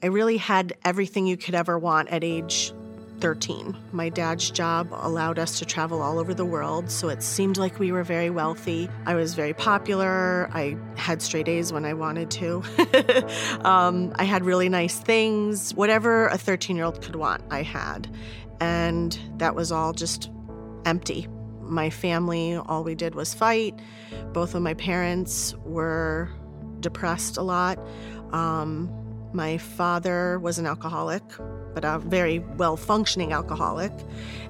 I really had everything you could ever want at age 13. My dad's job allowed us to travel all over the world, so it seemed like we were very wealthy. I was very popular. I had straight A's when I wanted to. um, I had really nice things. Whatever a 13 year old could want, I had. And that was all just empty. My family, all we did was fight. Both of my parents were depressed a lot. Um, my father was an alcoholic, but a very well functioning alcoholic.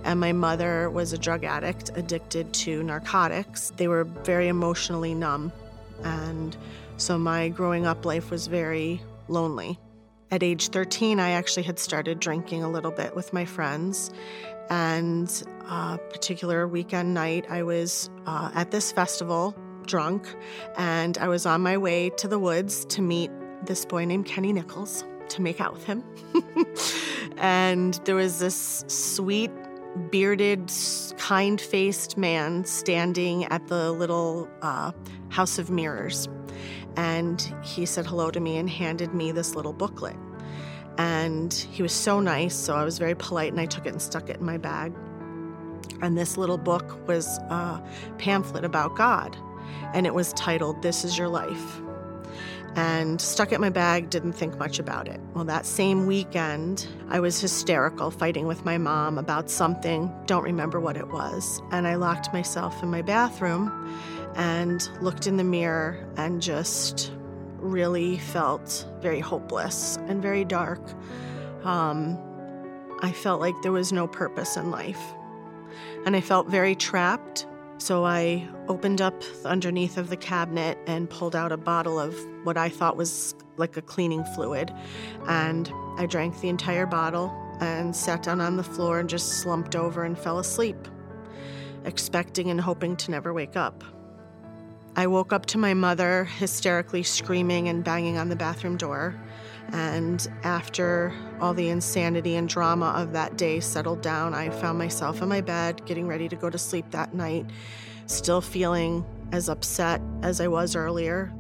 And my mother was a drug addict, addicted to narcotics. They were very emotionally numb. And so my growing up life was very lonely. At age 13, I actually had started drinking a little bit with my friends. And a particular weekend night, I was uh, at this festival drunk, and I was on my way to the woods to meet this boy named Kenny Nichols to make out with him. and there was this sweet, bearded, kind faced man standing at the little uh, House of Mirrors. And he said hello to me and handed me this little booklet. And he was so nice, so I was very polite and I took it and stuck it in my bag. And this little book was a pamphlet about God, and it was titled This Is Your Life and stuck in my bag, didn't think much about it. Well, that same weekend, I was hysterical, fighting with my mom about something, don't remember what it was. And I locked myself in my bathroom and looked in the mirror and just really felt very hopeless and very dark. Um, I felt like there was no purpose in life. And I felt very trapped so I opened up underneath of the cabinet and pulled out a bottle of what I thought was like a cleaning fluid. And I drank the entire bottle and sat down on the floor and just slumped over and fell asleep, expecting and hoping to never wake up. I woke up to my mother hysterically screaming and banging on the bathroom door. And after all the insanity and drama of that day settled down, I found myself in my bed, getting ready to go to sleep that night, still feeling as upset as I was earlier.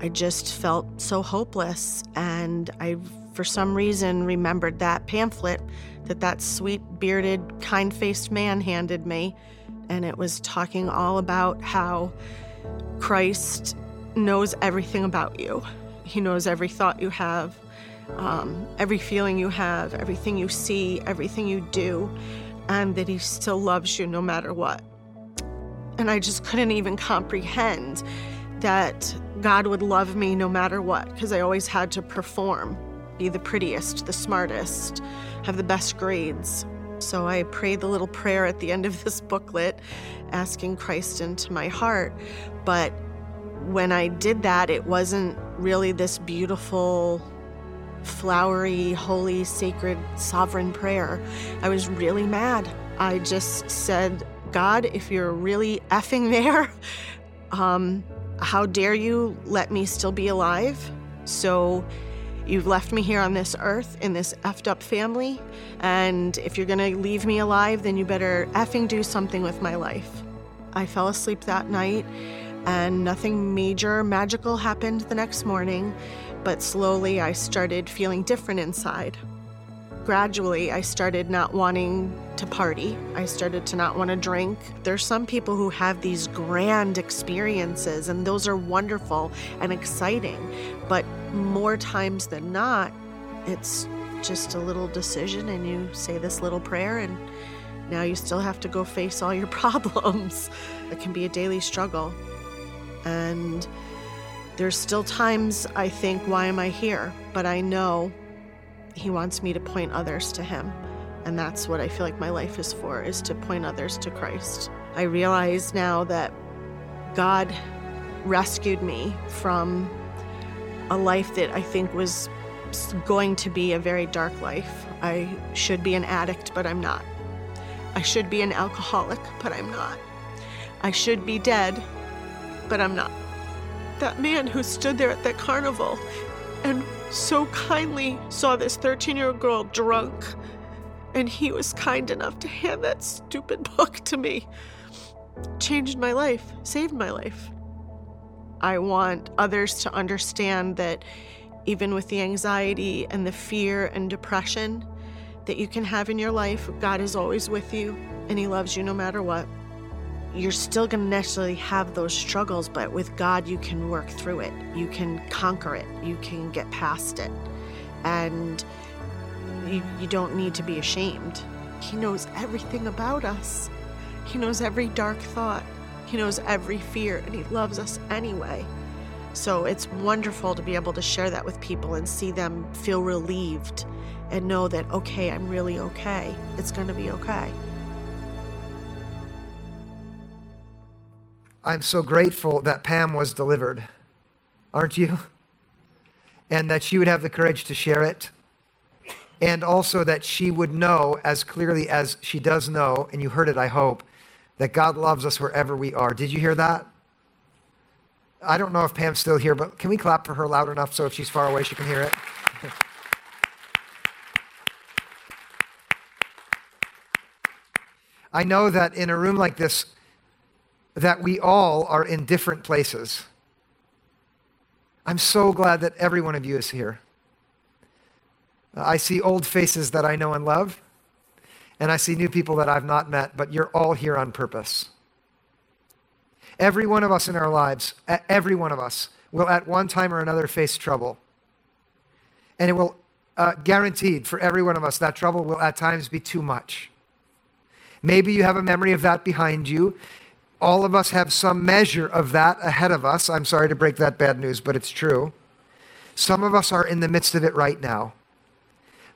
I just felt so hopeless. And I, for some reason, remembered that pamphlet that that sweet, bearded, kind faced man handed me. And it was talking all about how Christ knows everything about you. He knows every thought you have um, every feeling you have, everything you see, everything you do, and that He still loves you no matter what. And I just couldn't even comprehend that God would love me no matter what, because I always had to perform, be the prettiest, the smartest, have the best grades. So I prayed the little prayer at the end of this booklet, asking Christ into my heart. But when I did that, it wasn't really this beautiful flowery, holy, sacred, sovereign prayer. I was really mad. I just said, God, if you're really effing there, um, how dare you let me still be alive? So you've left me here on this earth in this effed up family. And if you're gonna leave me alive, then you better effing do something with my life. I fell asleep that night and nothing major magical happened the next morning but slowly I started feeling different inside. Gradually, I started not wanting to party. I started to not want to drink. There's some people who have these grand experiences, and those are wonderful and exciting. But more times than not, it's just a little decision, and you say this little prayer, and now you still have to go face all your problems. It can be a daily struggle. And there's still times I think, why am I here? But I know He wants me to point others to Him. And that's what I feel like my life is for, is to point others to Christ. I realize now that God rescued me from a life that I think was going to be a very dark life. I should be an addict, but I'm not. I should be an alcoholic, but I'm not. I should be dead, but I'm not that man who stood there at that carnival and so kindly saw this 13 year old girl drunk, and he was kind enough to hand that stupid book to me, changed my life, saved my life. I want others to understand that even with the anxiety and the fear and depression that you can have in your life, God is always with you and He loves you no matter what. You're still going to necessarily have those struggles, but with God, you can work through it. You can conquer it. You can get past it. And you, you don't need to be ashamed. He knows everything about us, He knows every dark thought, He knows every fear, and He loves us anyway. So it's wonderful to be able to share that with people and see them feel relieved and know that, okay, I'm really okay. It's going to be okay. I'm so grateful that Pam was delivered, aren't you? And that she would have the courage to share it. And also that she would know as clearly as she does know, and you heard it, I hope, that God loves us wherever we are. Did you hear that? I don't know if Pam's still here, but can we clap for her loud enough so if she's far away, she can hear it? I know that in a room like this, that we all are in different places. I'm so glad that every one of you is here. I see old faces that I know and love, and I see new people that I've not met, but you're all here on purpose. Every one of us in our lives, every one of us, will at one time or another face trouble. And it will, uh, guaranteed for every one of us, that trouble will at times be too much. Maybe you have a memory of that behind you. All of us have some measure of that ahead of us. I'm sorry to break that bad news, but it's true. Some of us are in the midst of it right now.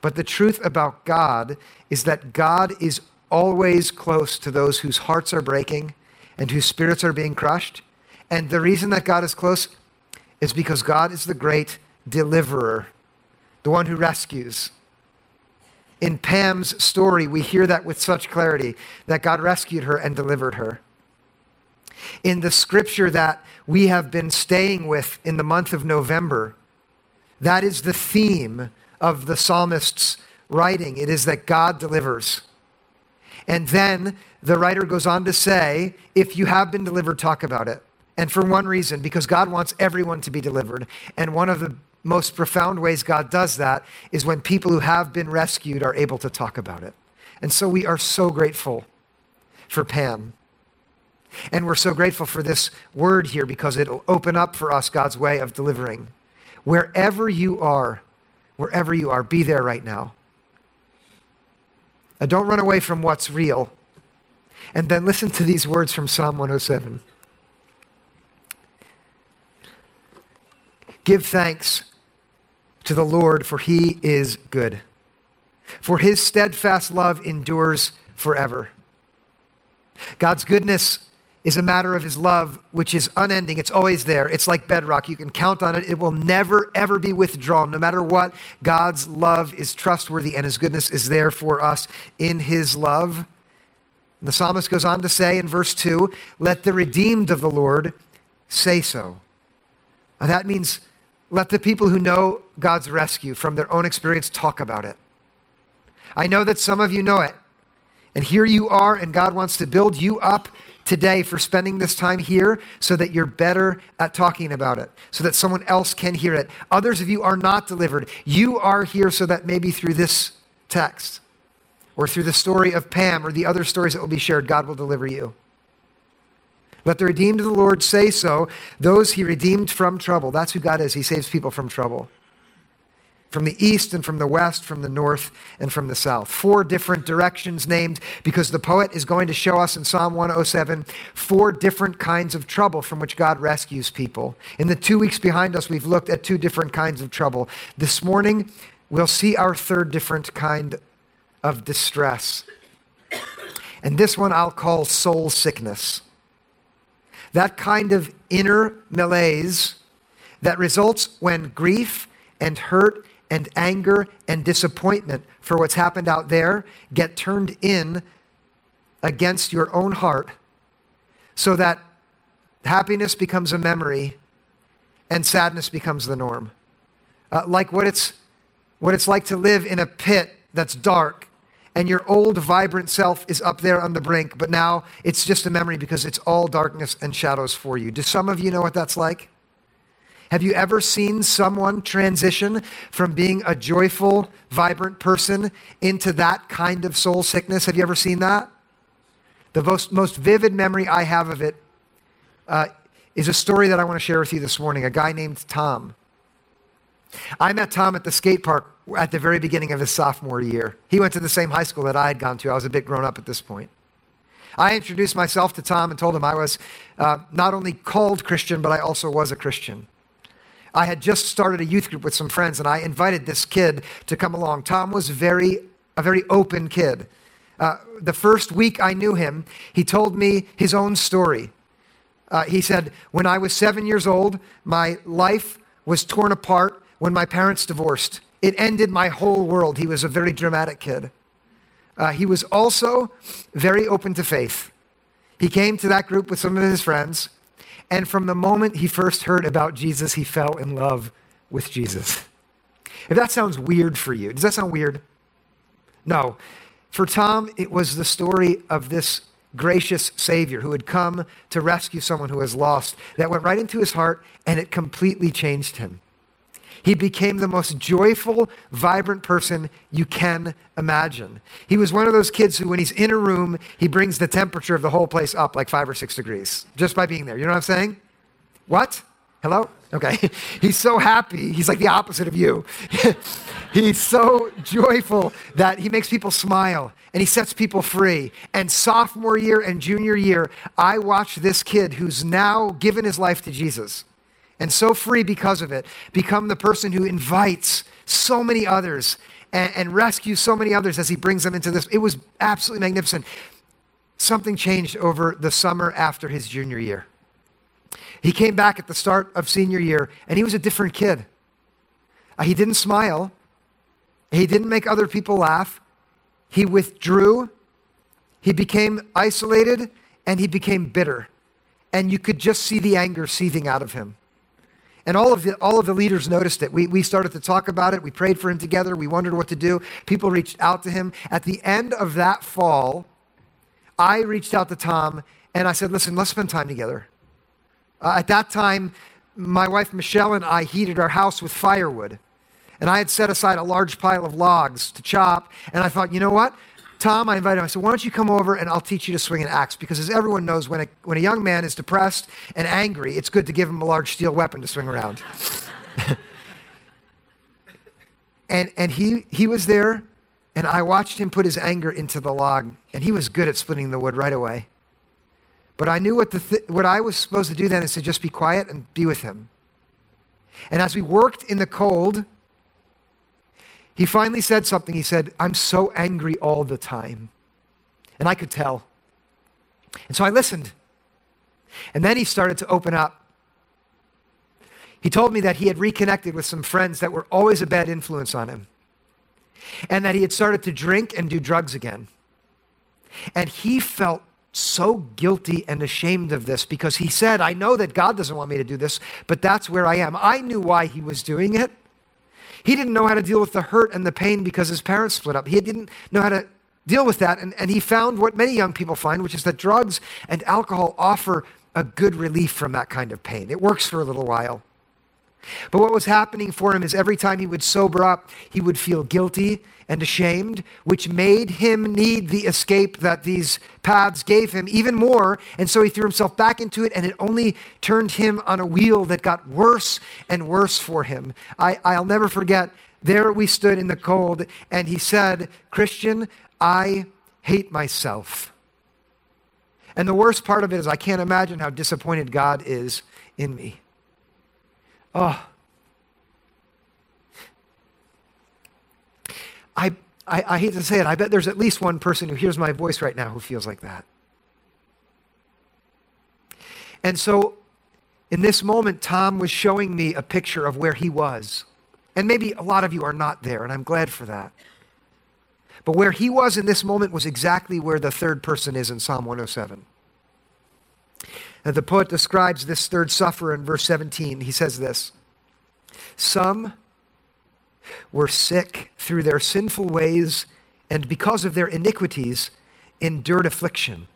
But the truth about God is that God is always close to those whose hearts are breaking and whose spirits are being crushed. And the reason that God is close is because God is the great deliverer, the one who rescues. In Pam's story, we hear that with such clarity that God rescued her and delivered her. In the scripture that we have been staying with in the month of November, that is the theme of the psalmist's writing. It is that God delivers. And then the writer goes on to say, if you have been delivered, talk about it. And for one reason, because God wants everyone to be delivered. And one of the most profound ways God does that is when people who have been rescued are able to talk about it. And so we are so grateful for Pam. And we're so grateful for this word here because it'll open up for us God's way of delivering. Wherever you are, wherever you are, be there right now. Now, don't run away from what's real. And then listen to these words from Psalm 107. Give thanks to the Lord, for he is good. For his steadfast love endures forever. God's goodness is a matter of his love, which is unending. It's always there. It's like bedrock. You can count on it. It will never, ever be withdrawn. No matter what, God's love is trustworthy and his goodness is there for us in his love. And the psalmist goes on to say in verse 2 let the redeemed of the Lord say so. Now that means let the people who know God's rescue from their own experience talk about it. I know that some of you know it. And here you are, and God wants to build you up today for spending this time here so that you're better at talking about it, so that someone else can hear it. Others of you are not delivered. You are here so that maybe through this text or through the story of Pam or the other stories that will be shared, God will deliver you. Let the redeemed of the Lord say so, those he redeemed from trouble. That's who God is. He saves people from trouble from the east and from the west, from the north and from the south. Four different directions named because the poet is going to show us in Psalm 107 four different kinds of trouble from which God rescues people. In the two weeks behind us, we've looked at two different kinds of trouble. This morning, we'll see our third different kind of distress. And this one I'll call soul sickness. That kind of inner malaise that results when grief and hurt and anger and disappointment for what's happened out there get turned in against your own heart so that happiness becomes a memory and sadness becomes the norm. Uh, like what it's, what it's like to live in a pit that's dark and your old vibrant self is up there on the brink, but now it's just a memory because it's all darkness and shadows for you. Do some of you know what that's like? Have you ever seen someone transition from being a joyful, vibrant person into that kind of soul sickness? Have you ever seen that? The most, most vivid memory I have of it uh, is a story that I want to share with you this morning. A guy named Tom. I met Tom at the skate park at the very beginning of his sophomore year. He went to the same high school that I had gone to. I was a bit grown up at this point. I introduced myself to Tom and told him I was uh, not only called Christian, but I also was a Christian. I had just started a youth group with some friends, and I invited this kid to come along. Tom was very, a very open kid. Uh, the first week I knew him, he told me his own story. Uh, he said, When I was seven years old, my life was torn apart when my parents divorced. It ended my whole world. He was a very dramatic kid. Uh, he was also very open to faith. He came to that group with some of his friends, and from the moment he first heard about Jesus, he fell in love with Jesus. If that sounds weird for you, does that sound weird? No. For Tom, it was the story of this gracious Savior who had come to rescue someone who was lost that went right into his heart and it completely changed him. He became the most joyful, vibrant person you can imagine. He was one of those kids who, when he's in a room, he brings the temperature of the whole place up like five or six degrees just by being there. You know what I'm saying? What? Hello? Okay. He's so happy. He's like the opposite of you. He's so joyful that he makes people smile and he sets people free. And sophomore year and junior year, I watched this kid who's now given his life to Jesus and so free because of it, become the person who invites so many others and, and rescues so many others as he brings them into this. It was absolutely magnificent. Something changed over the summer after his junior year. He came back at the start of senior year and he was a different kid. Uh, he didn't smile, he didn't make other people laugh. He withdrew, he became isolated, and he became bitter. And you could just see the anger seething out of him. And all of the, all of the leaders noticed it. We, we started to talk about it. We prayed for him together. We wondered what to do. People reached out to him. At the end of that fall, I reached out to Tom and I said, Listen, let's spend time together. Uh, at that time, my wife Michelle and I heated our house with firewood. And I had set aside a large pile of logs to chop. And I thought, you know what? Tom, I invited him. I said, Why don't you come over and I'll teach you to swing an axe? Because as everyone knows, when a, when a young man is depressed and angry, it's good to give him a large steel weapon to swing around. and and he, he was there, and I watched him put his anger into the log, and he was good at splitting the wood right away. But I knew what, the th- what I was supposed to do then is to just be quiet and be with him. And as we worked in the cold, he finally said something. He said, I'm so angry all the time. And I could tell. And so I listened. And then he started to open up. He told me that he had reconnected with some friends that were always a bad influence on him, and that he had started to drink and do drugs again. And he felt so guilty and ashamed of this because he said, I know that God doesn't want me to do this, but that's where I am. I knew why he was doing it. He didn't know how to deal with the hurt and the pain because his parents split up. He didn't know how to deal with that. And, and he found what many young people find, which is that drugs and alcohol offer a good relief from that kind of pain. It works for a little while. But what was happening for him is every time he would sober up, he would feel guilty and ashamed, which made him need the escape that these paths gave him even more. And so he threw himself back into it, and it only turned him on a wheel that got worse and worse for him. I, I'll never forget, there we stood in the cold, and he said, Christian, I hate myself. And the worst part of it is, I can't imagine how disappointed God is in me. Oh. I, I, I, hate to say it, I bet there's at least one person who hears my voice right now who feels like that. And so, in this moment, Tom was showing me a picture of where he was. And maybe a lot of you are not there, and I'm glad for that. But where he was in this moment was exactly where the third person is in Psalm 107. And the poet describes this third sufferer in verse 17. He says this Some were sick through their sinful ways, and because of their iniquities, endured affliction.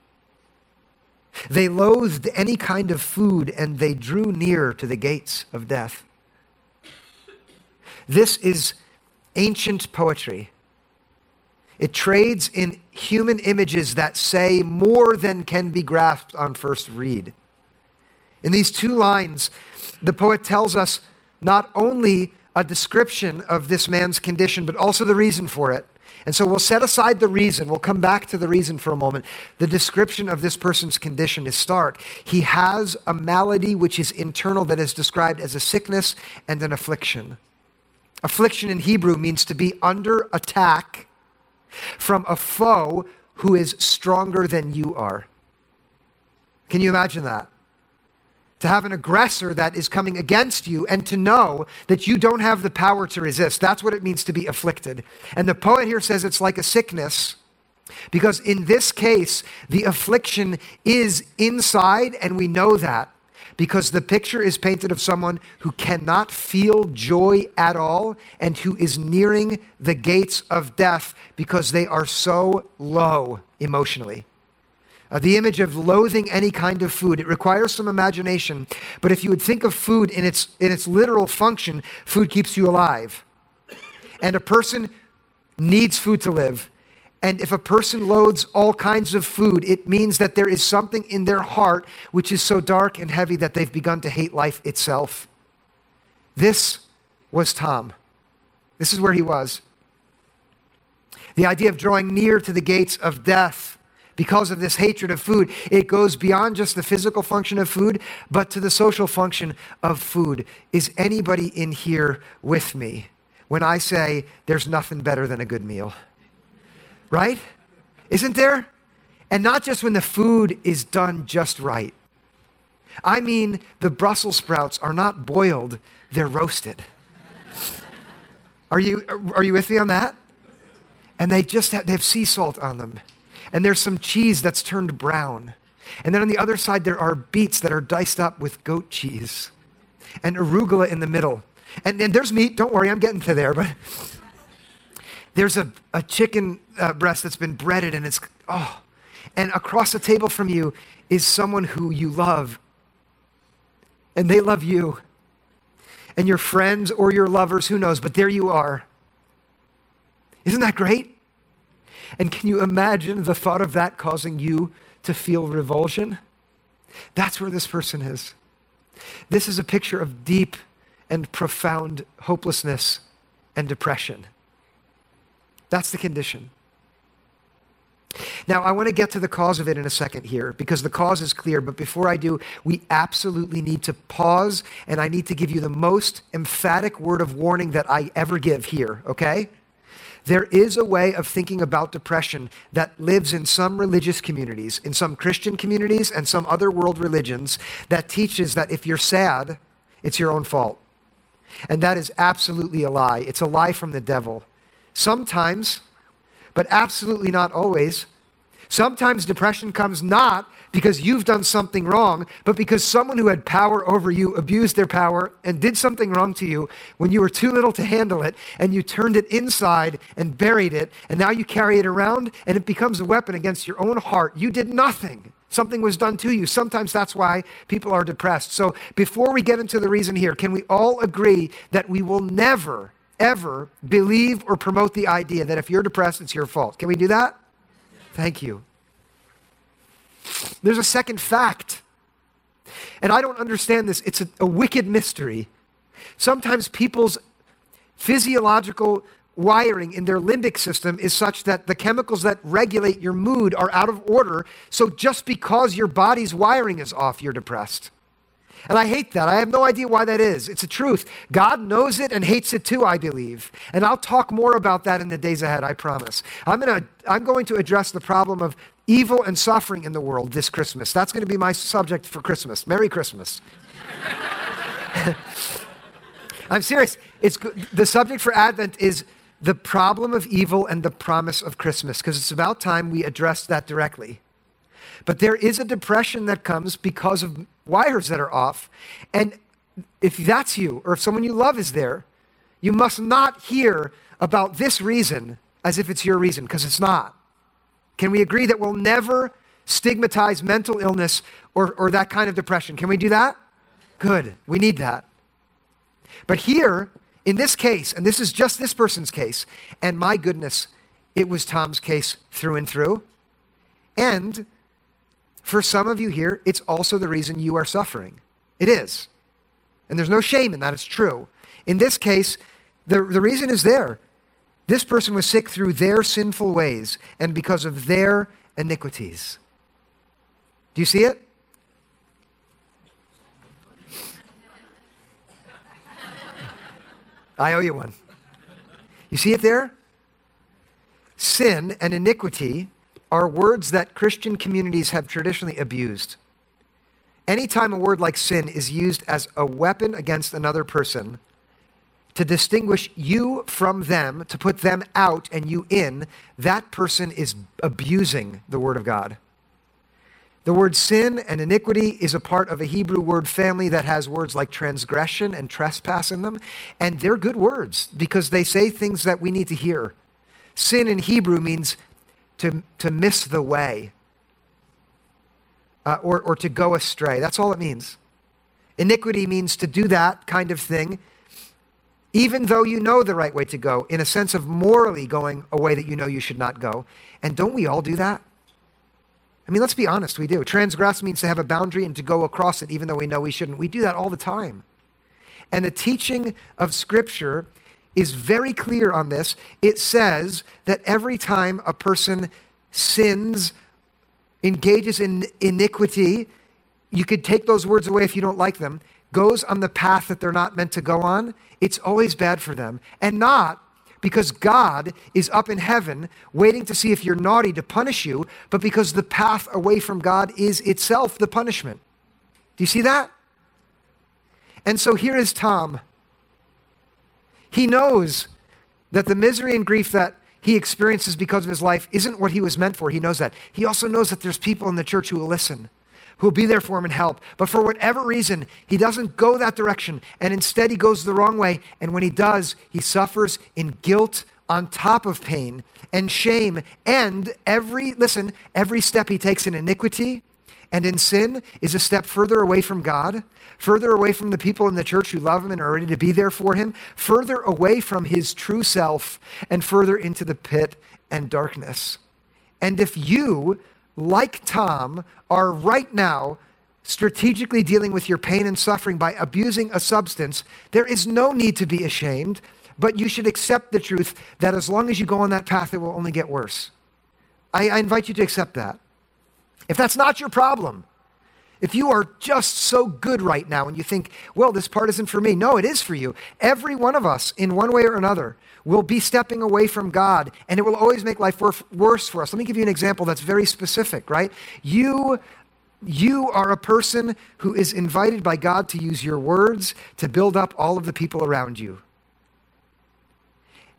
They loathed any kind of food and they drew near to the gates of death. This is ancient poetry. It trades in human images that say more than can be grasped on first read. In these two lines, the poet tells us not only a description of this man's condition, but also the reason for it. And so we'll set aside the reason. We'll come back to the reason for a moment. The description of this person's condition is stark. He has a malady which is internal that is described as a sickness and an affliction. Affliction in Hebrew means to be under attack from a foe who is stronger than you are. Can you imagine that? To have an aggressor that is coming against you and to know that you don't have the power to resist. That's what it means to be afflicted. And the poet here says it's like a sickness because in this case, the affliction is inside, and we know that because the picture is painted of someone who cannot feel joy at all and who is nearing the gates of death because they are so low emotionally. Uh, the image of loathing any kind of food, it requires some imagination, but if you would think of food in its, in its literal function, food keeps you alive. And a person needs food to live. And if a person loads all kinds of food, it means that there is something in their heart which is so dark and heavy that they've begun to hate life itself. This was Tom. This is where he was. The idea of drawing near to the gates of death because of this hatred of food, it goes beyond just the physical function of food, but to the social function of food. Is anybody in here with me when I say there's nothing better than a good meal? Right? Isn't there? And not just when the food is done just right. I mean, the Brussels sprouts are not boiled, they're roasted. Are you, are you with me on that? And they just have, they have sea salt on them. And there's some cheese that's turned brown. And then on the other side, there are beets that are diced up with goat cheese and arugula in the middle. And, and there's meat, don't worry, I'm getting to there, but there's a, a chicken uh, breast that's been breaded and it's, oh. And across the table from you is someone who you love. And they love you. And your friends or your lovers, who knows, but there you are. Isn't that great? And can you imagine the thought of that causing you to feel revulsion? That's where this person is. This is a picture of deep and profound hopelessness and depression. That's the condition. Now, I want to get to the cause of it in a second here because the cause is clear. But before I do, we absolutely need to pause and I need to give you the most emphatic word of warning that I ever give here, okay? There is a way of thinking about depression that lives in some religious communities, in some Christian communities, and some other world religions that teaches that if you're sad, it's your own fault. And that is absolutely a lie. It's a lie from the devil. Sometimes, but absolutely not always. Sometimes depression comes not because you've done something wrong, but because someone who had power over you abused their power and did something wrong to you when you were too little to handle it, and you turned it inside and buried it, and now you carry it around and it becomes a weapon against your own heart. You did nothing. Something was done to you. Sometimes that's why people are depressed. So, before we get into the reason here, can we all agree that we will never ever believe or promote the idea that if you're depressed, it's your fault. Can we do that? Thank you. There's a second fact, and I don't understand this. It's a, a wicked mystery. Sometimes people's physiological wiring in their limbic system is such that the chemicals that regulate your mood are out of order. So just because your body's wiring is off, you're depressed. And I hate that. I have no idea why that is. It's a truth. God knows it and hates it too, I believe. And I'll talk more about that in the days ahead, I promise. I'm, gonna, I'm going to address the problem of evil and suffering in the world this Christmas. That's going to be my subject for Christmas. Merry Christmas. I'm serious. It's, the subject for Advent is the problem of evil and the promise of Christmas, because it's about time we address that directly. But there is a depression that comes because of wires that are off. And if that's you, or if someone you love is there, you must not hear about this reason as if it's your reason, because it's not. Can we agree that we'll never stigmatize mental illness or, or that kind of depression. Can we do that? Good. We need that. But here, in this case, and this is just this person's case, and my goodness, it was Tom's case through and through. And for some of you here, it's also the reason you are suffering. It is. And there's no shame in that, it's true. In this case, the, the reason is there. This person was sick through their sinful ways and because of their iniquities. Do you see it? I owe you one. You see it there? Sin and iniquity are words that Christian communities have traditionally abused. Anytime a word like sin is used as a weapon against another person to distinguish you from them, to put them out and you in, that person is abusing the Word of God. The word sin and iniquity is a part of a Hebrew word family that has words like transgression and trespass in them. And they're good words because they say things that we need to hear. Sin in Hebrew means to, to miss the way uh, or, or to go astray. That's all it means. Iniquity means to do that kind of thing, even though you know the right way to go, in a sense of morally going a way that you know you should not go. And don't we all do that? I mean, let's be honest, we do. Transgress means to have a boundary and to go across it, even though we know we shouldn't. We do that all the time. And the teaching of Scripture is very clear on this. It says that every time a person sins, engages in iniquity, you could take those words away if you don't like them, goes on the path that they're not meant to go on, it's always bad for them. And not because God is up in heaven waiting to see if you're naughty to punish you, but because the path away from God is itself the punishment. Do you see that? And so here is Tom. He knows that the misery and grief that he experiences because of his life isn't what he was meant for. He knows that. He also knows that there's people in the church who will listen who will be there for him and help. But for whatever reason, he doesn't go that direction, and instead he goes the wrong way. And when he does, he suffers in guilt on top of pain and shame. And every, listen, every step he takes in iniquity and in sin is a step further away from God, further away from the people in the church who love him and are ready to be there for him, further away from his true self, and further into the pit and darkness. And if you like Tom, are right now strategically dealing with your pain and suffering by abusing a substance, there is no need to be ashamed, but you should accept the truth that as long as you go on that path, it will only get worse. I, I invite you to accept that. If that's not your problem, if you are just so good right now and you think, well, this part isn't for me, no, it is for you. Every one of us, in one way or another, will be stepping away from God, and it will always make life worse for us. Let me give you an example that's very specific, right? You you are a person who is invited by God to use your words to build up all of the people around you.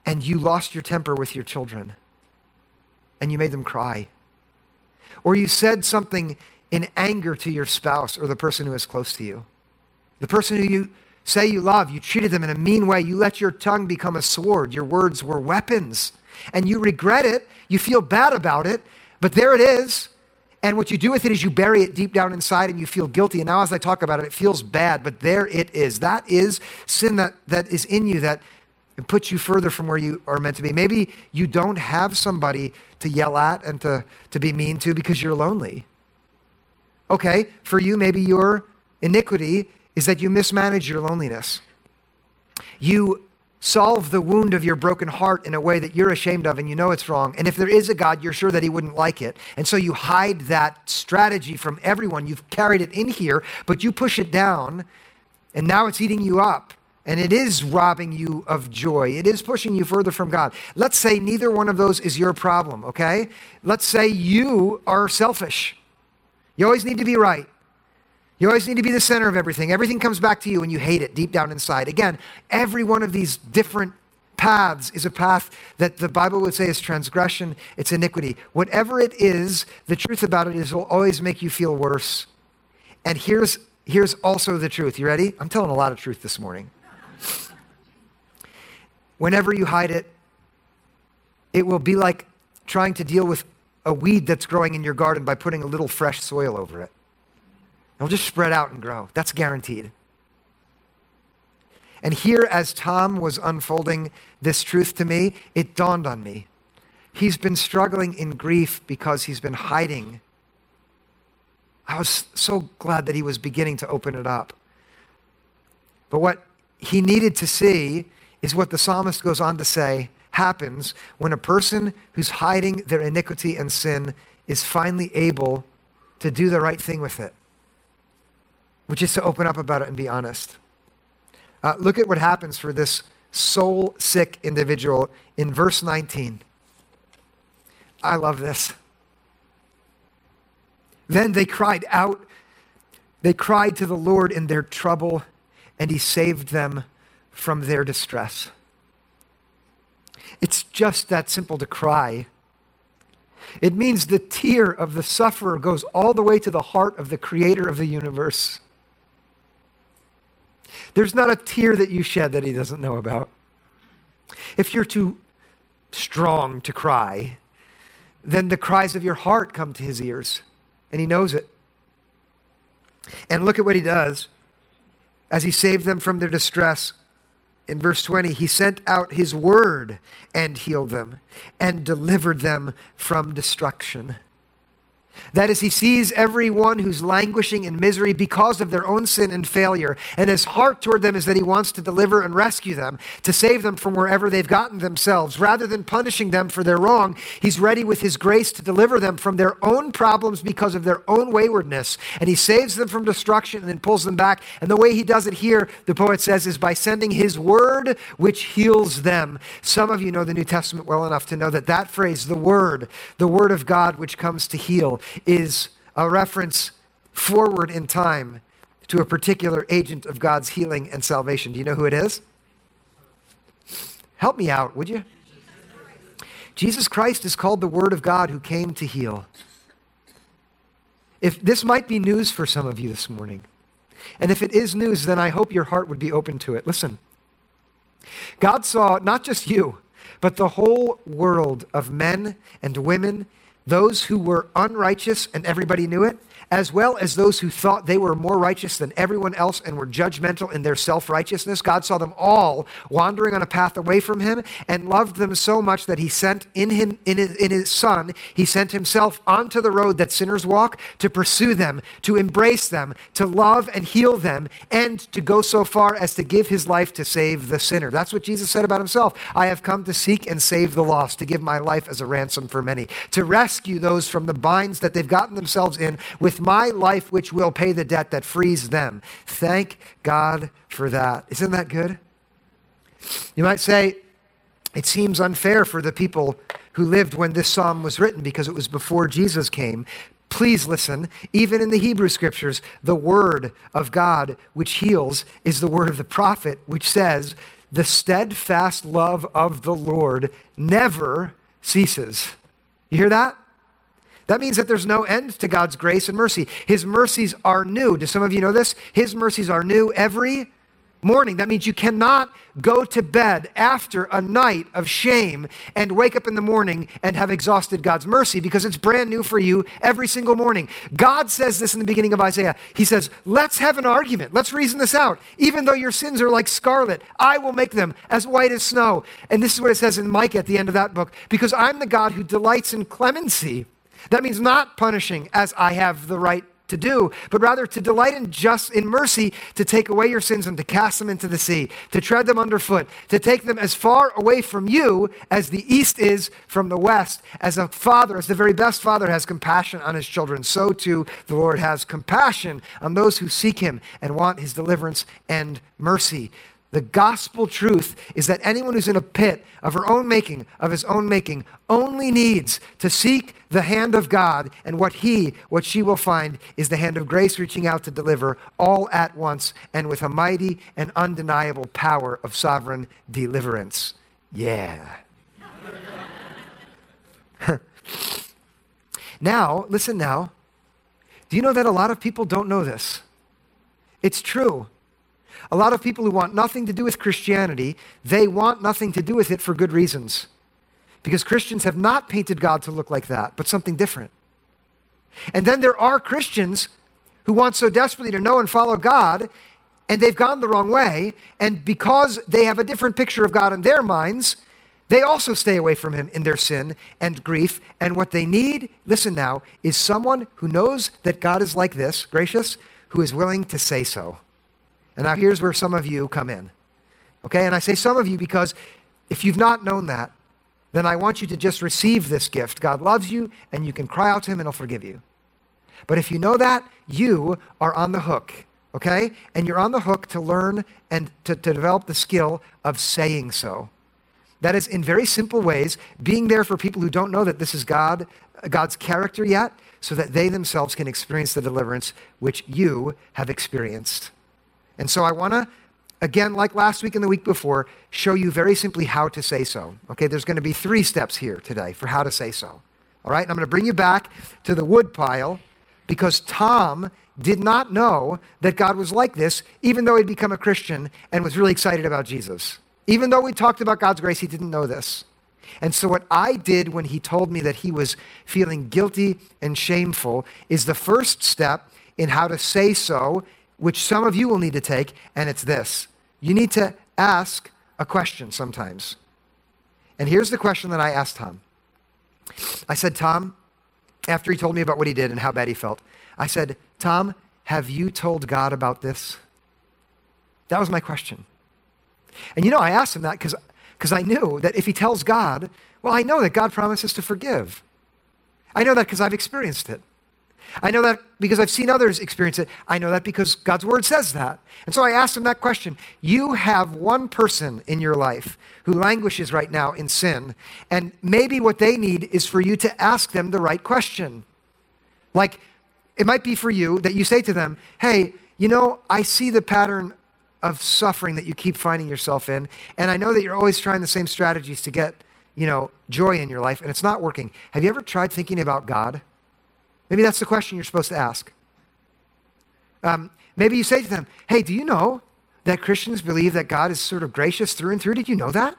And you lost your temper with your children and you made them cry. Or you said something in anger to your spouse or the person who is close to you. The person who you say you love, you treated them in a mean way. You let your tongue become a sword. Your words were weapons. And you regret it. You feel bad about it. But there it is. And what you do with it is you bury it deep down inside and you feel guilty. And now, as I talk about it, it feels bad, but there it is. That is sin that, that is in you that puts you further from where you are meant to be. Maybe you don't have somebody to yell at and to, to be mean to because you're lonely. Okay, for you, maybe your iniquity is that you mismanage your loneliness. You solve the wound of your broken heart in a way that you're ashamed of and you know it's wrong. And if there is a God, you're sure that He wouldn't like it. And so you hide that strategy from everyone. You've carried it in here, but you push it down, and now it's eating you up. And it is robbing you of joy. It is pushing you further from God. Let's say neither one of those is your problem, okay? Let's say you are selfish. You always need to be right. You always need to be the center of everything. Everything comes back to you and you hate it deep down inside. Again, every one of these different paths is a path that the Bible would say is transgression, it's iniquity. Whatever it is, the truth about it is it will always make you feel worse. And here's, here's also the truth. You ready? I'm telling a lot of truth this morning. Whenever you hide it, it will be like trying to deal with a weed that's growing in your garden by putting a little fresh soil over it. It'll just spread out and grow. That's guaranteed. And here, as Tom was unfolding this truth to me, it dawned on me. He's been struggling in grief because he's been hiding. I was so glad that he was beginning to open it up. But what he needed to see is what the psalmist goes on to say happens when a person who's hiding their iniquity and sin is finally able to do the right thing with it, which is to open up about it and be honest. Uh, look at what happens for this soul sick individual in verse 19. I love this. Then they cried out, they cried to the Lord in their trouble, and he saved them from their distress. It's just that simple to cry. It means the tear of the sufferer goes all the way to the heart of the creator of the universe. There's not a tear that you shed that he doesn't know about. If you're too strong to cry, then the cries of your heart come to his ears, and he knows it. And look at what he does as he saved them from their distress in verse 20, he sent out his word and healed them and delivered them from destruction. That is, he sees everyone who's languishing in misery because of their own sin and failure. And his heart toward them is that he wants to deliver and rescue them, to save them from wherever they've gotten themselves. Rather than punishing them for their wrong, he's ready with his grace to deliver them from their own problems because of their own waywardness. And he saves them from destruction and then pulls them back. And the way he does it here, the poet says, is by sending his word, which heals them. Some of you know the New Testament well enough to know that that phrase, the word, the word of God, which comes to heal, is a reference forward in time to a particular agent of God's healing and salvation. Do you know who it is? Help me out, would you? Jesus Christ is called the Word of God who came to heal. If this might be news for some of you this morning, and if it is news, then I hope your heart would be open to it. Listen, God saw not just you, but the whole world of men and women those who were unrighteous and everybody knew it, as well as those who thought they were more righteous than everyone else and were judgmental in their self righteousness. God saw them all wandering on a path away from Him and loved them so much that He sent in, him, in, his, in His Son, He sent Himself onto the road that sinners walk to pursue them, to embrace them, to love and heal them, and to go so far as to give His life to save the sinner. That's what Jesus said about Himself. I have come to seek and save the lost, to give my life as a ransom for many, to rescue those from the binds that they've gotten themselves in with my life, which will pay the debt that frees them. Thank God for that. Isn't that good? You might say, it seems unfair for the people who lived when this psalm was written because it was before Jesus came. Please listen. Even in the Hebrew scriptures, the word of God which heals is the word of the prophet, which says, The steadfast love of the Lord never ceases. You hear that? That means that there's no end to God's grace and mercy. His mercies are new. Do some of you know this? His mercies are new every morning. That means you cannot go to bed after a night of shame and wake up in the morning and have exhausted God's mercy because it's brand new for you every single morning. God says this in the beginning of Isaiah. He says, Let's have an argument. Let's reason this out. Even though your sins are like scarlet, I will make them as white as snow. And this is what it says in Micah at the end of that book because I'm the God who delights in clemency that means not punishing as I have the right to do, but rather to delight in just in mercy, to take away your sins and to cast them into the sea, to tread them underfoot, to take them as far away from you as the east is from the west. As a father, as the very best father has compassion on his children, so too the Lord has compassion on those who seek him and want his deliverance and mercy. The gospel truth is that anyone who's in a pit of her own making, of his own making, only needs to seek the hand of God, and what he, what she will find is the hand of grace reaching out to deliver all at once and with a mighty and undeniable power of sovereign deliverance. Yeah. now, listen now. Do you know that a lot of people don't know this? It's true. A lot of people who want nothing to do with Christianity, they want nothing to do with it for good reasons. because Christians have not painted God to look like that, but something different. And then there are Christians who want so desperately to know and follow God, and they've gone the wrong way. And because they have a different picture of God in their minds, they also stay away from Him in their sin and grief. And what they need, listen now, is someone who knows that God is like this, gracious, who is willing to say so. And now here's where some of you come in. Okay? And I say some of you because if you've not known that, then I want you to just receive this gift. God loves you, and you can cry out to Him, and He'll forgive you. But if you know that, you are on the hook, okay? And you're on the hook to learn and to, to develop the skill of saying so. That is, in very simple ways, being there for people who don't know that this is God, God's character yet, so that they themselves can experience the deliverance which you have experienced. And so I want to, again, like last week and the week before, show you very simply how to say so. Okay, there's going to be three steps here today for how to say so. All right, and I'm going to bring you back to the wood pile because Tom did not know that God was like this, even though he'd become a Christian and was really excited about Jesus. Even though we talked about God's grace, he didn't know this. And so, what I did when he told me that he was feeling guilty and shameful is the first step in how to say so, which some of you will need to take, and it's this you need to ask a question sometimes. And here's the question that I asked Tom I said, Tom, after he told me about what he did and how bad he felt, I said, Tom, have you told God about this? That was my question. And you know, I asked him that because I knew that if he tells God, well, I know that God promises to forgive. I know that because I've experienced it. I know that because I've seen others experience it. I know that because God's word says that. And so I asked him that question. You have one person in your life who languishes right now in sin, and maybe what they need is for you to ask them the right question. Like, it might be for you that you say to them, Hey, you know, I see the pattern of suffering that you keep finding yourself in, and I know that you're always trying the same strategies to get, you know, joy in your life, and it's not working. Have you ever tried thinking about God? Maybe that's the question you're supposed to ask. Um, maybe you say to them, Hey, do you know that Christians believe that God is sort of gracious through and through? Did you know that?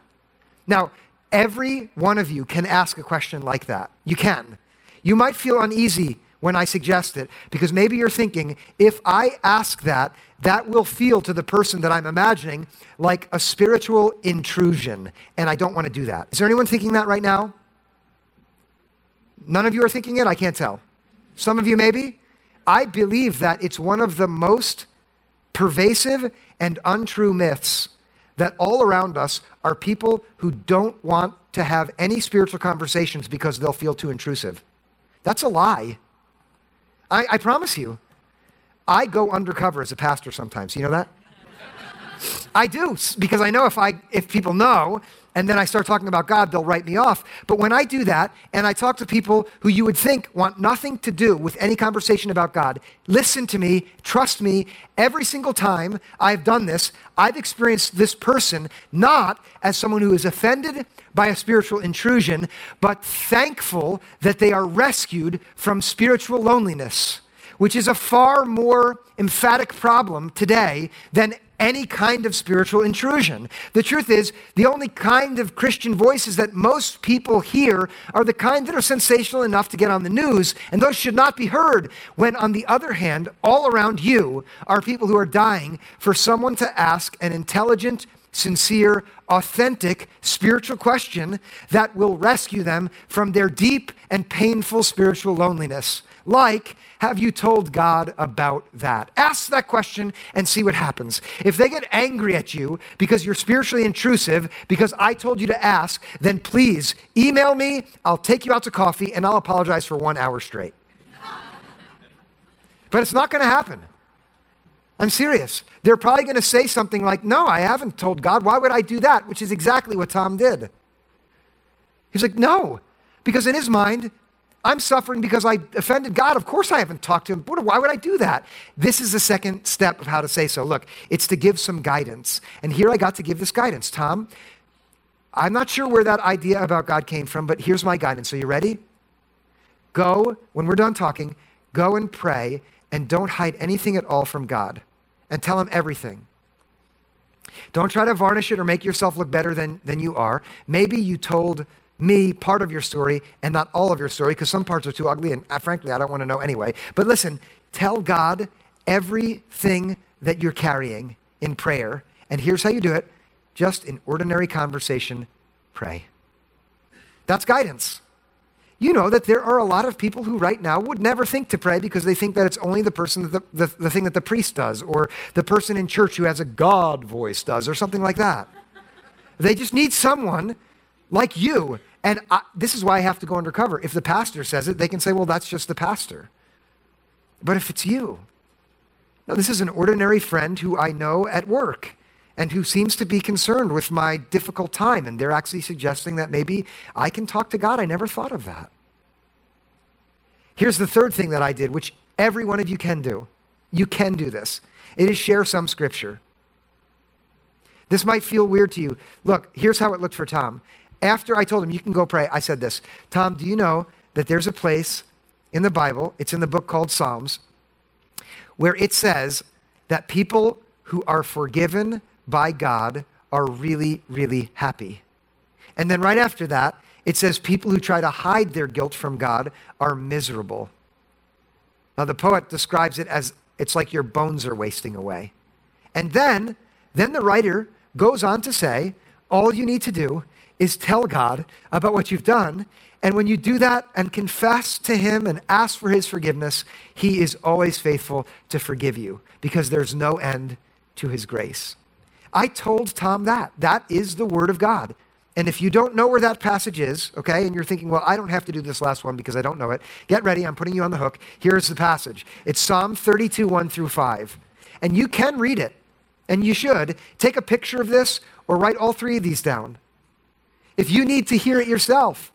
Now, every one of you can ask a question like that. You can. You might feel uneasy when I suggest it because maybe you're thinking, if I ask that, that will feel to the person that I'm imagining like a spiritual intrusion, and I don't want to do that. Is there anyone thinking that right now? None of you are thinking it? I can't tell. Some of you maybe. I believe that it's one of the most pervasive and untrue myths that all around us are people who don't want to have any spiritual conversations because they'll feel too intrusive. That's a lie. I, I promise you. I go undercover as a pastor sometimes. You know that? I do because I know if I if people know and then I start talking about God, they'll write me off. But when I do that and I talk to people who you would think want nothing to do with any conversation about God, listen to me, trust me, every single time I've done this, I've experienced this person not as someone who is offended by a spiritual intrusion, but thankful that they are rescued from spiritual loneliness which is a far more emphatic problem today than any kind of spiritual intrusion. The truth is, the only kind of Christian voices that most people hear are the kind that are sensational enough to get on the news, and those should not be heard. When, on the other hand, all around you are people who are dying for someone to ask an intelligent, sincere, authentic spiritual question that will rescue them from their deep and painful spiritual loneliness. Like, have you told God about that? Ask that question and see what happens. If they get angry at you because you're spiritually intrusive, because I told you to ask, then please email me. I'll take you out to coffee and I'll apologize for one hour straight. but it's not going to happen. I'm serious. They're probably going to say something like, No, I haven't told God. Why would I do that? Which is exactly what Tom did. He's like, No, because in his mind, I'm suffering because I offended God. Of course, I haven't talked to him. Why would I do that? This is the second step of how to say so. Look, it's to give some guidance. And here I got to give this guidance. Tom, I'm not sure where that idea about God came from, but here's my guidance. Are you ready? Go, when we're done talking, go and pray and don't hide anything at all from God and tell him everything. Don't try to varnish it or make yourself look better than, than you are. Maybe you told me part of your story and not all of your story because some parts are too ugly and uh, frankly, I don't want to know anyway. But listen, tell God everything that you're carrying in prayer. And here's how you do it just in ordinary conversation, pray. That's guidance. You know that there are a lot of people who right now would never think to pray because they think that it's only the person, the, the, the thing that the priest does, or the person in church who has a God voice does, or something like that. They just need someone like you. And I, this is why I have to go undercover. If the pastor says it, they can say, well, that's just the pastor. But if it's you, now this is an ordinary friend who I know at work and who seems to be concerned with my difficult time. And they're actually suggesting that maybe I can talk to God. I never thought of that. Here's the third thing that I did, which every one of you can do. You can do this. It is share some scripture. This might feel weird to you. Look, here's how it looked for Tom. After I told him, you can go pray, I said this Tom, do you know that there's a place in the Bible, it's in the book called Psalms, where it says that people who are forgiven by God are really, really happy. And then right after that, it says people who try to hide their guilt from God are miserable. Now, the poet describes it as it's like your bones are wasting away. And then, then the writer goes on to say, all you need to do is tell God about what you've done. And when you do that and confess to Him and ask for His forgiveness, He is always faithful to forgive you because there's no end to His grace. I told Tom that. That is the Word of God. And if you don't know where that passage is, okay, and you're thinking, well, I don't have to do this last one because I don't know it, get ready. I'm putting you on the hook. Here's the passage it's Psalm 32, 1 through 5. And you can read it, and you should. Take a picture of this or write all three of these down. If you need to hear it yourself,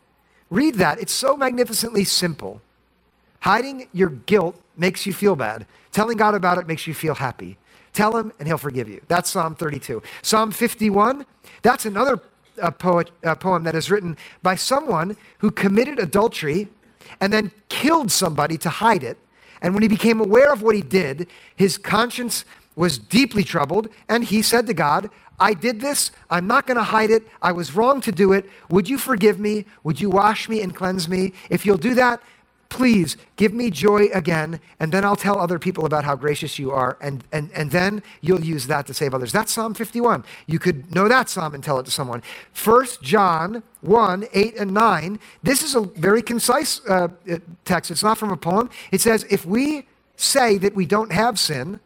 read that. It's so magnificently simple. Hiding your guilt makes you feel bad, telling God about it makes you feel happy. Tell him and he'll forgive you. That's Psalm 32. Psalm 51, that's another uh, poet, uh, poem that is written by someone who committed adultery and then killed somebody to hide it. And when he became aware of what he did, his conscience was deeply troubled, and he said to God, I did this. I'm not going to hide it. I was wrong to do it. Would you forgive me? Would you wash me and cleanse me? If you'll do that, please give me joy again, and then I'll tell other people about how gracious you are, and, and, and then you'll use that to save others. That's Psalm 51. You could know that psalm and tell it to someone. First John 1, 8 and 9. This is a very concise uh, uh, text. It's not from a poem. It says, if we say that we don't have sin,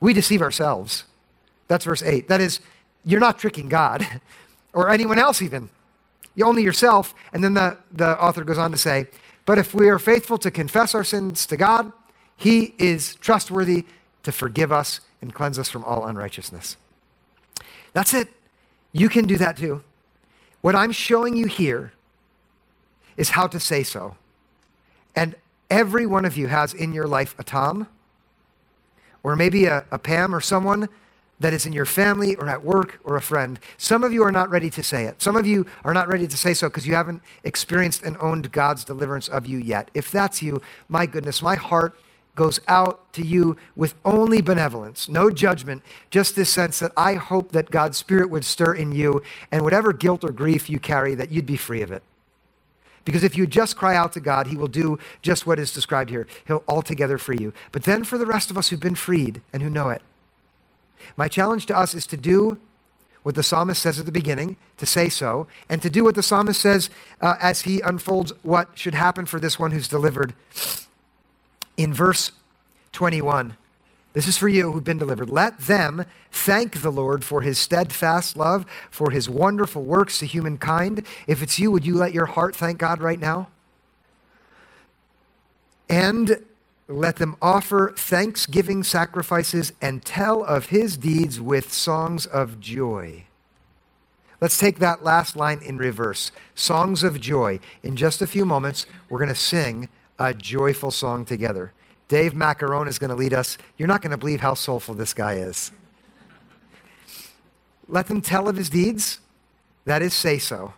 we deceive ourselves. That's verse 8. That is, you're not tricking God or anyone else even. You only yourself. And then the, the author goes on to say, but if we are faithful to confess our sins to God, He is trustworthy to forgive us and cleanse us from all unrighteousness. That's it. You can do that too. What I'm showing you here is how to say so. And every one of you has in your life a Tom, or maybe a, a Pam, or someone that is in your family or at work or a friend. Some of you are not ready to say it. Some of you are not ready to say so because you haven't experienced and owned God's deliverance of you yet. If that's you, my goodness, my heart goes out to you with only benevolence, no judgment, just this sense that I hope that God's Spirit would stir in you and whatever guilt or grief you carry, that you'd be free of it. Because if you just cry out to God, He will do just what is described here. He'll altogether free you. But then for the rest of us who've been freed and who know it, my challenge to us is to do what the psalmist says at the beginning, to say so, and to do what the psalmist says uh, as he unfolds what should happen for this one who's delivered. In verse 21, this is for you who've been delivered. Let them thank the Lord for his steadfast love, for his wonderful works to humankind. If it's you, would you let your heart thank God right now? And let them offer thanksgiving sacrifices and tell of his deeds with songs of joy. Let's take that last line in reverse songs of joy. In just a few moments, we're going to sing a joyful song together. Dave Macaron is going to lead us. You're not going to believe how soulful this guy is. Let them tell of his deeds. That is, say so.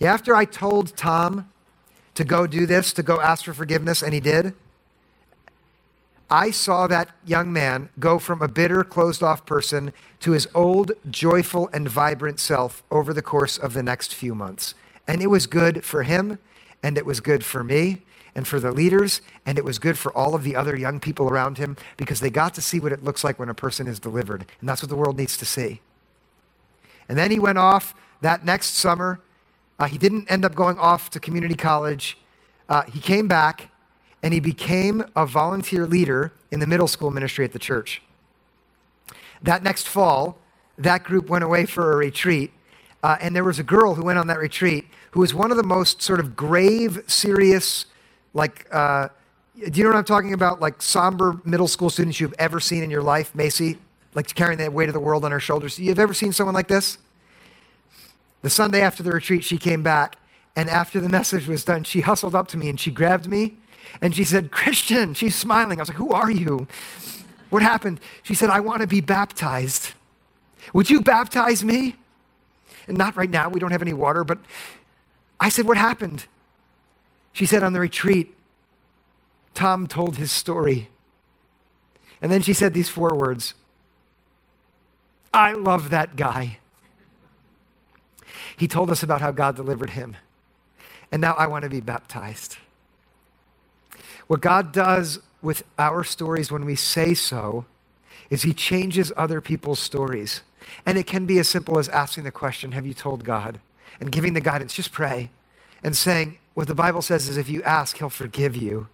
After I told Tom to go do this, to go ask for forgiveness, and he did. I saw that young man go from a bitter, closed off person to his old, joyful, and vibrant self over the course of the next few months. And it was good for him, and it was good for me, and for the leaders, and it was good for all of the other young people around him because they got to see what it looks like when a person is delivered. And that's what the world needs to see. And then he went off that next summer. Uh, he didn't end up going off to community college. Uh, he came back and he became a volunteer leader in the middle school ministry at the church. That next fall, that group went away for a retreat, uh, and there was a girl who went on that retreat who was one of the most sort of grave, serious, like, uh, do you know what I'm talking about? Like somber middle school students you've ever seen in your life, Macy? Like carrying the weight of the world on her shoulders. You've ever seen someone like this? The Sunday after the retreat, she came back, and after the message was done, she hustled up to me and she grabbed me and she said, Christian, she's smiling. I was like, Who are you? What happened? She said, I want to be baptized. Would you baptize me? And not right now, we don't have any water, but I said, What happened? She said, On the retreat, Tom told his story. And then she said these four words I love that guy. He told us about how God delivered him. And now I want to be baptized. What God does with our stories when we say so is He changes other people's stories. And it can be as simple as asking the question, Have you told God? And giving the guidance, just pray. And saying, What the Bible says is if you ask, He'll forgive you.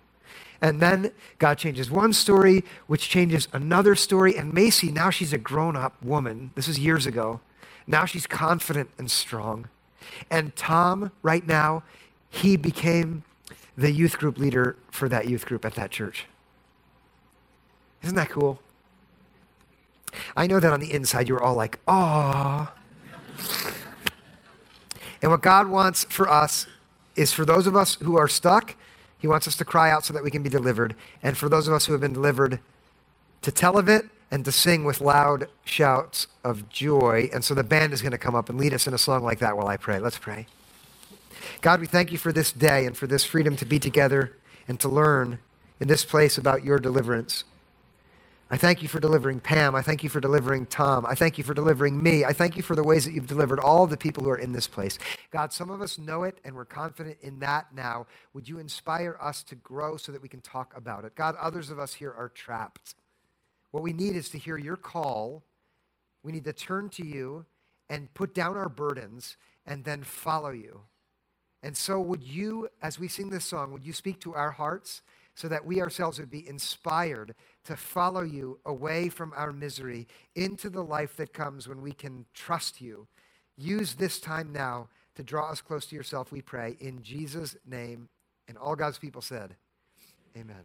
And then God changes one story, which changes another story. And Macy, now she's a grown up woman. This is years ago. Now she's confident and strong. And Tom, right now, he became the youth group leader for that youth group at that church. Isn't that cool? I know that on the inside you're all like, "Ah." and what God wants for us is for those of us who are stuck, He wants us to cry out so that we can be delivered. And for those of us who have been delivered, to tell of it and to sing with loud shouts of joy. And so the band is going to come up and lead us in a song like that while I pray. Let's pray. God, we thank you for this day and for this freedom to be together and to learn in this place about your deliverance. I thank you for delivering Pam. I thank you for delivering Tom. I thank you for delivering me. I thank you for the ways that you've delivered all the people who are in this place. God, some of us know it and we're confident in that now. Would you inspire us to grow so that we can talk about it? God, others of us here are trapped. What we need is to hear your call. We need to turn to you and put down our burdens and then follow you. And so, would you, as we sing this song, would you speak to our hearts so that we ourselves would be inspired to follow you away from our misery into the life that comes when we can trust you? Use this time now to draw us close to yourself, we pray, in Jesus' name. And all God's people said, Amen.